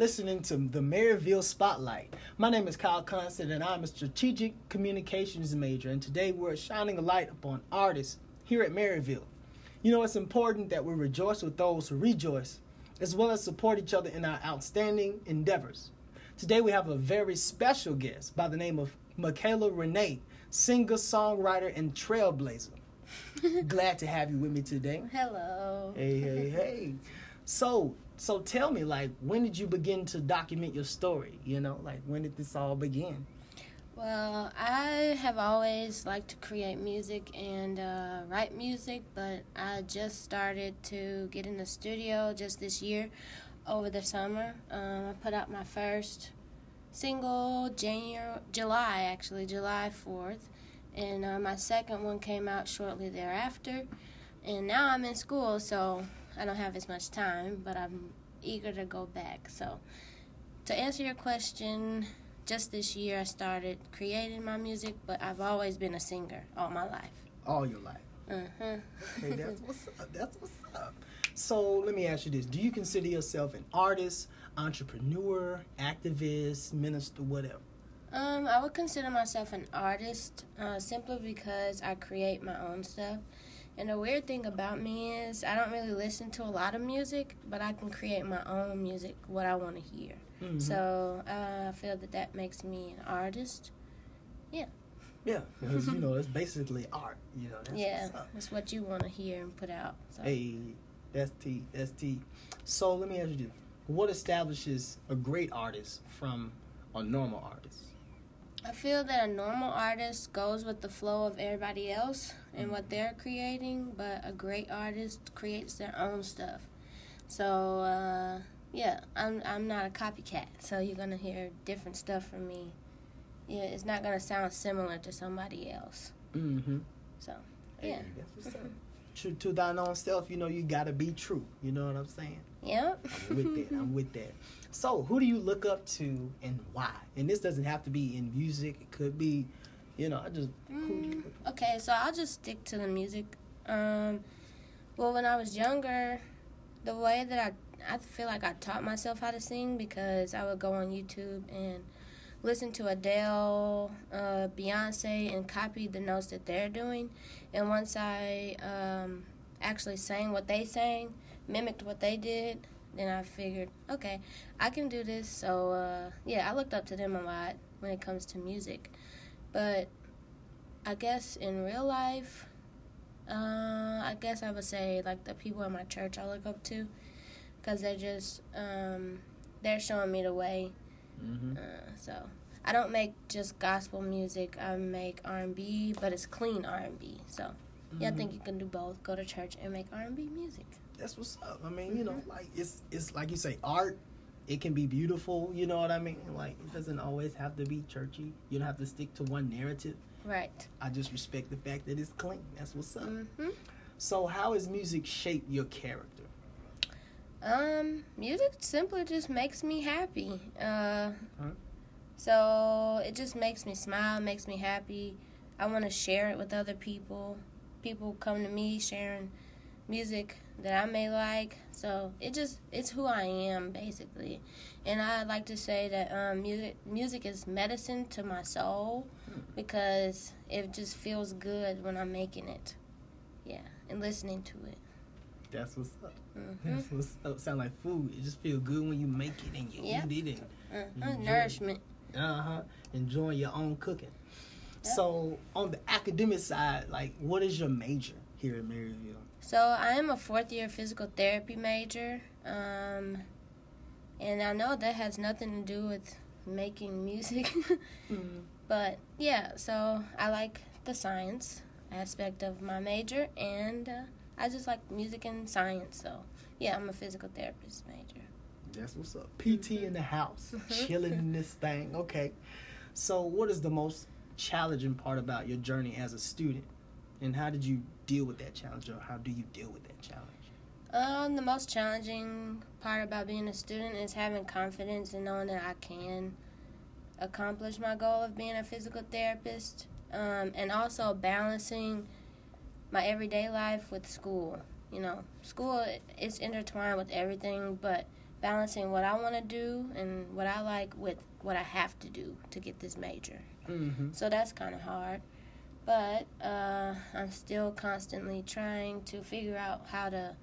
listening to the Maryville Spotlight. My name is Kyle Constant, and I'm a strategic communications major. And today we're shining a light upon artists here at Maryville. You know, it's important that we rejoice with those who rejoice, as well as support each other in our outstanding endeavors. Today we have a very special guest by the name of Makaylah Renae, singer, songwriter, and trailblazer. Glad to have you with me today. Hello. Hey, hey, hey. So, so tell me, like, when did you begin to document your story? You know, like, when did this all begin? Well, I have always liked to create music and uh, write music, but I just started to get in the studio just this year over the summer. Um, I put out my first single January, July actually, July 4th, and uh, my second one came out shortly thereafter. And now I'm in school, so I don't have as much time, but I'm eager to go back. So, to answer your question, just this year I started creating my music, but I've always been a singer all my life. All your life. Uh-huh. Okay, that's what's up. That's what's up. So let me ask you this: Do you consider yourself an artist, entrepreneur, activist, minister, whatever? Um, I would consider myself an artist uh, simply because I create my own stuff. And the weird thing about me is I don't really listen to a lot of music, but I can create my own music, what I want to hear. Mm-hmm. So uh, I feel that that makes me an artist. Yeah. Yeah, because you know it's basically art. You know. That's yeah, that's what you want to hear and put out. So. Hey, that's T. That's T. So let me ask you What establishes a great artist from a normal artist? I feel that a normal artist goes with the flow of everybody else and what they're creating, but a great artist creates their own stuff. So uh, yeah, I'm I'm not a copycat, so you're gonna hear different stuff from me. Yeah, it's not gonna sound similar to somebody else. Mm-hmm. So yeah, that's what's up. True to thine own self, you know you gotta be true. You know what I'm saying? yep. I'm with that. I'm with that. So, who do you look up to and why? And this doesn't have to be in music. It could be, you know, I just. Who do you Mm, okay, so I'll just stick to the music. Um, well, when I was younger, the way that I I feel like I taught myself how to sing because I would go on YouTube and listen to Adele, uh, Beyonce, and copy the notes that they're doing. And once I um, actually sang what they sang, mimicked what they did, then I figured, okay, I can do this. So uh, yeah, I looked up to them a lot when it comes to music, but I guess in real life, uh, I guess I would say like the people in my church I look up to, because they're just um, they're showing me the way. Mm-hmm. Uh, so I don't make just gospel music. I make R and B, but it's clean R and B. So yeah, I think you can do both. Go to church and make R and B music. That's what's up. I mean, you know, Mhm. like it's it's like you say, art. It can be beautiful. You know what I mean? Like it doesn't always have to be churchy. You don't have to stick to one narrative. Right. I just respect the fact that it's clean. That's what's up. hmm So, how has music shaped your character? Um, music simply just makes me happy. Uh, Huh? so it just makes me smile, makes me happy. I want to share it with other people. People come to me sharing music that I may like. So it just it's who I am basically. And I like to say that um, music music is medicine to my soul Hmm. because it just feels good when I'm making it. Yeah, and listening to it. That's what's up. hmm That's what's up. Sound like food. It just feel good when you make it and you Yep. eat it uh Enjoy. Nourishment. uh huh enjoying your own cooking. Yep. So on the academic side, like what is your major here at Maryville? So I am a fourth year physical therapy major, um, and I know that has nothing to do with making music, Mm. but yeah. So I like the science aspect of my major, and uh, I just like music and science. So yeah, I'm a physical therapist major. That's what's up. PT in the house, Mhm. chilling in this thing. Okay. So what is the most challenging part about your journey as a student, and how did you deal with that challenge, or how do you deal with that challenge? Um, the most challenging part about being a student is having confidence and knowing that I can accomplish my goal of being a physical therapist, um, and also balancing my everyday life with school. You know, school is intertwined with everything, but balancing what I want to do and what I like with what I have to do to get this major. Mm-hmm. So that's kind of hard. But uh, I'm still constantly trying to figure out how to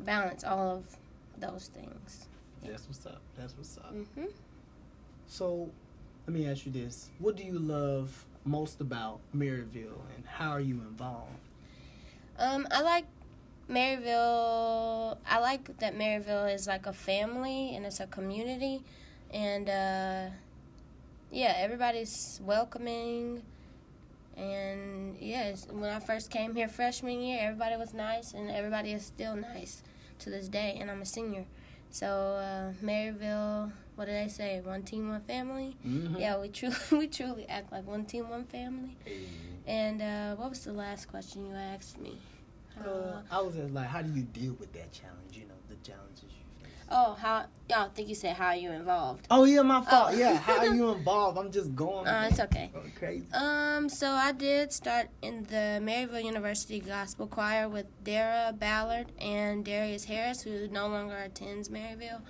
balance all of those things. That's what's up. That's what's up. hmm So, let me ask you this: What do you love most about Maryville, and how are you involved? Um, I like Maryville. I like that Maryville is like a family and it's a community, and uh, yeah, everybody's welcoming. And yes, when I first came here freshman year, everybody was nice, and everybody is still nice to this day. And I'm a senior, so uh, Maryville. What did I say? One team, one family. Mm-hmm. Yeah, we truly we truly act like one team, one family. And uh, what was the last question you asked me? Uh, I was just like, how do you deal with that challenge? You know, the challenges you face. Oh, how? Y'all think you said how are you involved? Oh yeah, my fault. Oh. Yeah, how are you involved? I'm just going. Uh, it's okay. going crazy. Um, so I did start in the Maryville University Gospel Choir with Dara Ballard and Darius Harris, who no longer attends Maryville.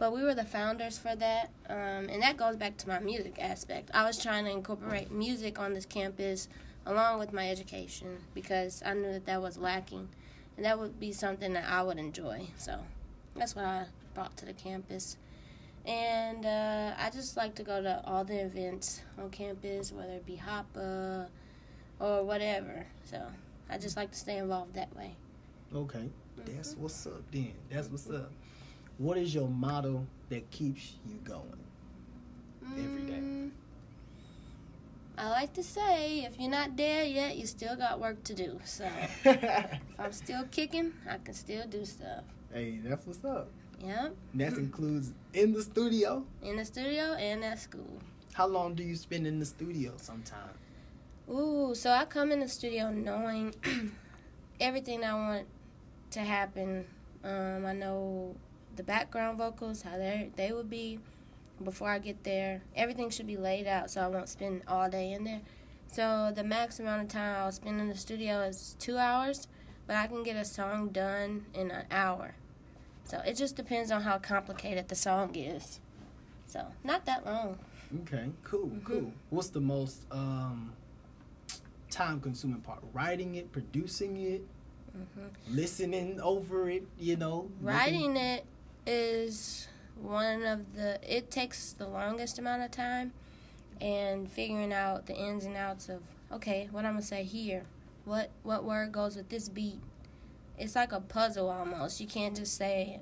But we were the founders for that, um, and that goes back to my music aspect. I was trying to incorporate music on this campus along with my education because I knew that that was lacking, and that would be something that I would enjoy. So that's what I brought to the campus. And uh, I just like to go to all the events on campus, whether it be HOPA or whatever. So I just like to stay involved that way. Okay, that's what's up. Then that's what's up. What is your motto that keeps you going? Every day. Mm, I like to say, if you're not there yet, you still got work to do. So if I'm still kicking, I can still do stuff. hey, that's what's up. Yep. That includes in the studio. In the studio and at school. How long do you spend in the studio? sometimes? Ooh, so I come in the studio knowing everything I want to happen. Um, I know the background vocals, how they they would be before I get there. Everything should be laid out so I won't spend all day in there. So the max amount of time I'll spend in the studio is two hours, but I can get a song done in an hour. So it just depends on how complicated the song is. So not that long. Okay, cool, Mhm. cool. What's the most um, time-consuming part? Writing it, producing it, hmm listening over it. You know, looking- Writing it is one of the it takes the longest amount of time and figuring out the ins and outs of okay, what I'm gonna say here. What what word goes with this beat? It's like a puzzle almost. You can't just say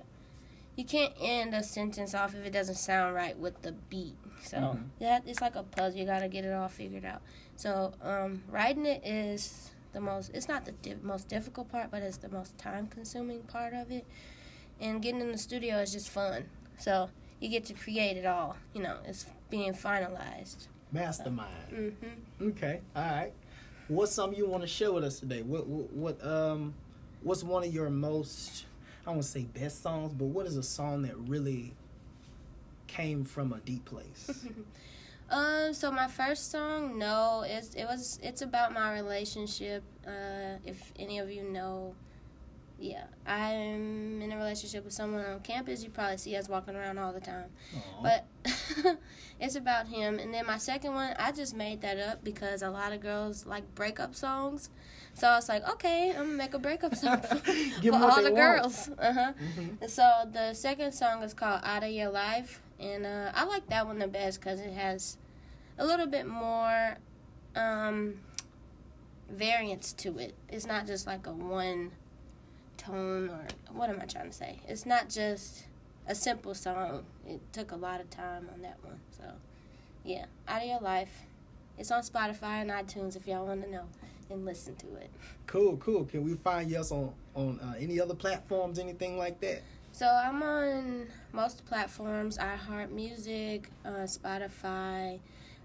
you can't end a sentence off if it doesn't sound right with the beat. So Mhm. that it's like a puzzle. You gotta get it all figured out. So um, writing it is the most. It's not the di- most difficult part, but it's the most time consuming part of it. And getting in the studio is just fun. So you get to create it all. You know, it's being finalized. mastermind. hmm Okay, all right. What's something you want to share with us today? What, what, what um, what's one of your most, I won't say best songs, but what is a song that really came from a deep place? Um, so my first song, no, it's it was it's about my relationship. Uh, if any of you know, yeah, I'm in a relationship with someone on campus. You probably see us walking around all the time. Aw. But it's about him. And then my second one, I just made that up because a lot of girls like breakup songs. So I was like, okay, I'm gonna make a breakup song for, for all the want. girls. Uh huh. Mhm. And so the second song is called Out of Your Life, and uh, I like that one the best because it has a little bit more um, variance to it. It's not just like a one tone or what am I trying to say? It's not just a simple song. It took a lot of time on that one. So yeah, Out of Your Life. It's on Spotify and iTunes if y'all want to know and listen to it. Cool, cool. Can we find you on on uh, any other platforms, anything like that? So I'm on most platforms: iHeartMusic, uh, Spotify,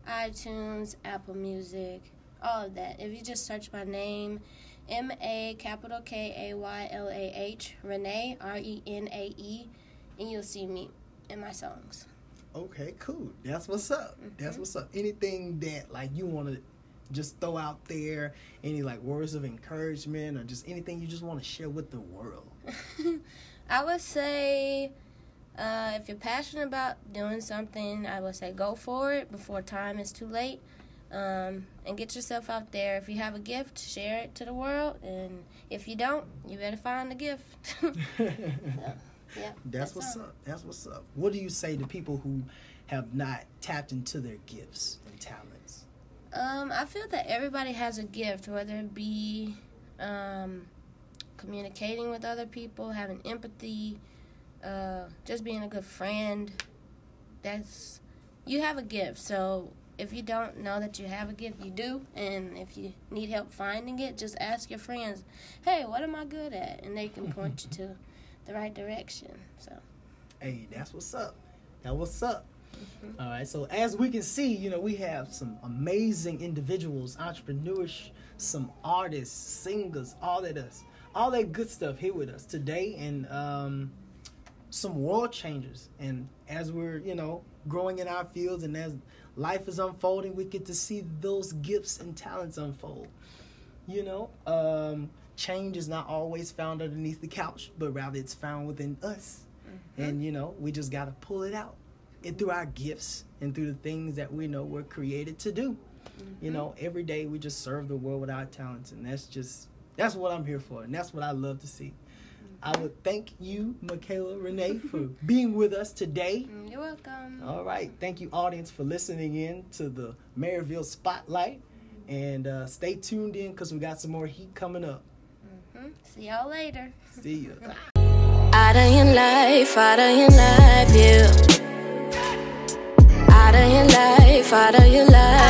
iTunes, Apple Music, all of that. If you just search my name, M A capital K A Y L A H Renae R E N A E, and you'll see me in my songs. Okay, cool. That's what's up. That's Mhm. what's up. Anything that like you want to just throw out there, any like words of encouragement or just anything you just want to share with the world. I would say Uh, if you're passionate about doing something, I would say go for it before time is too late. Um, and get yourself out there. If you have a gift, share it to the world. And if you don't, you better find the gift. so, yeah, that's, that's what's all. up. That's what's up. What do you say to people who have not tapped into their gifts and talents? Um, I feel that everybody has a gift, whether it be um, communicating with other people, having empathy, uh, just being a good friend. That's you have a gift. So if you don't know that you have a gift, you do. And if you need help finding it, just ask your friends, "Hey, what am I good at?" And they can point you to the right direction. So. Hey, that's what's up. That what's up. Mm-hmm. All right. So as we can see, you know, we have some amazing individuals, entrepreneurs, some artists, singers, all that us, all that good stuff here with us today, and um, some world changers. And as we're, you know, growing in our fields and as life is unfolding, we get to see those gifts and talents unfold. You know, um, change is not always found underneath the couch, but rather it's found within us. Mm-hmm. And, you know, we just got to pull it out and through our gifts and through the things that we know we're created to do. Mm-hmm. You know, every day we just serve the world with our talents, and that's just that's what I'm here for, and that's what I love to see. I would thank you, Makaylah Renae, for being with us today. Mm, you're welcome. All right. Thank you, audience, for listening in to the Maryville Spotlight. And uh, stay tuned in because we got some more heat coming up. Mm-hmm. See y'all later. See you. out of your life, out of your life, yeah. Out of your life, out of your life,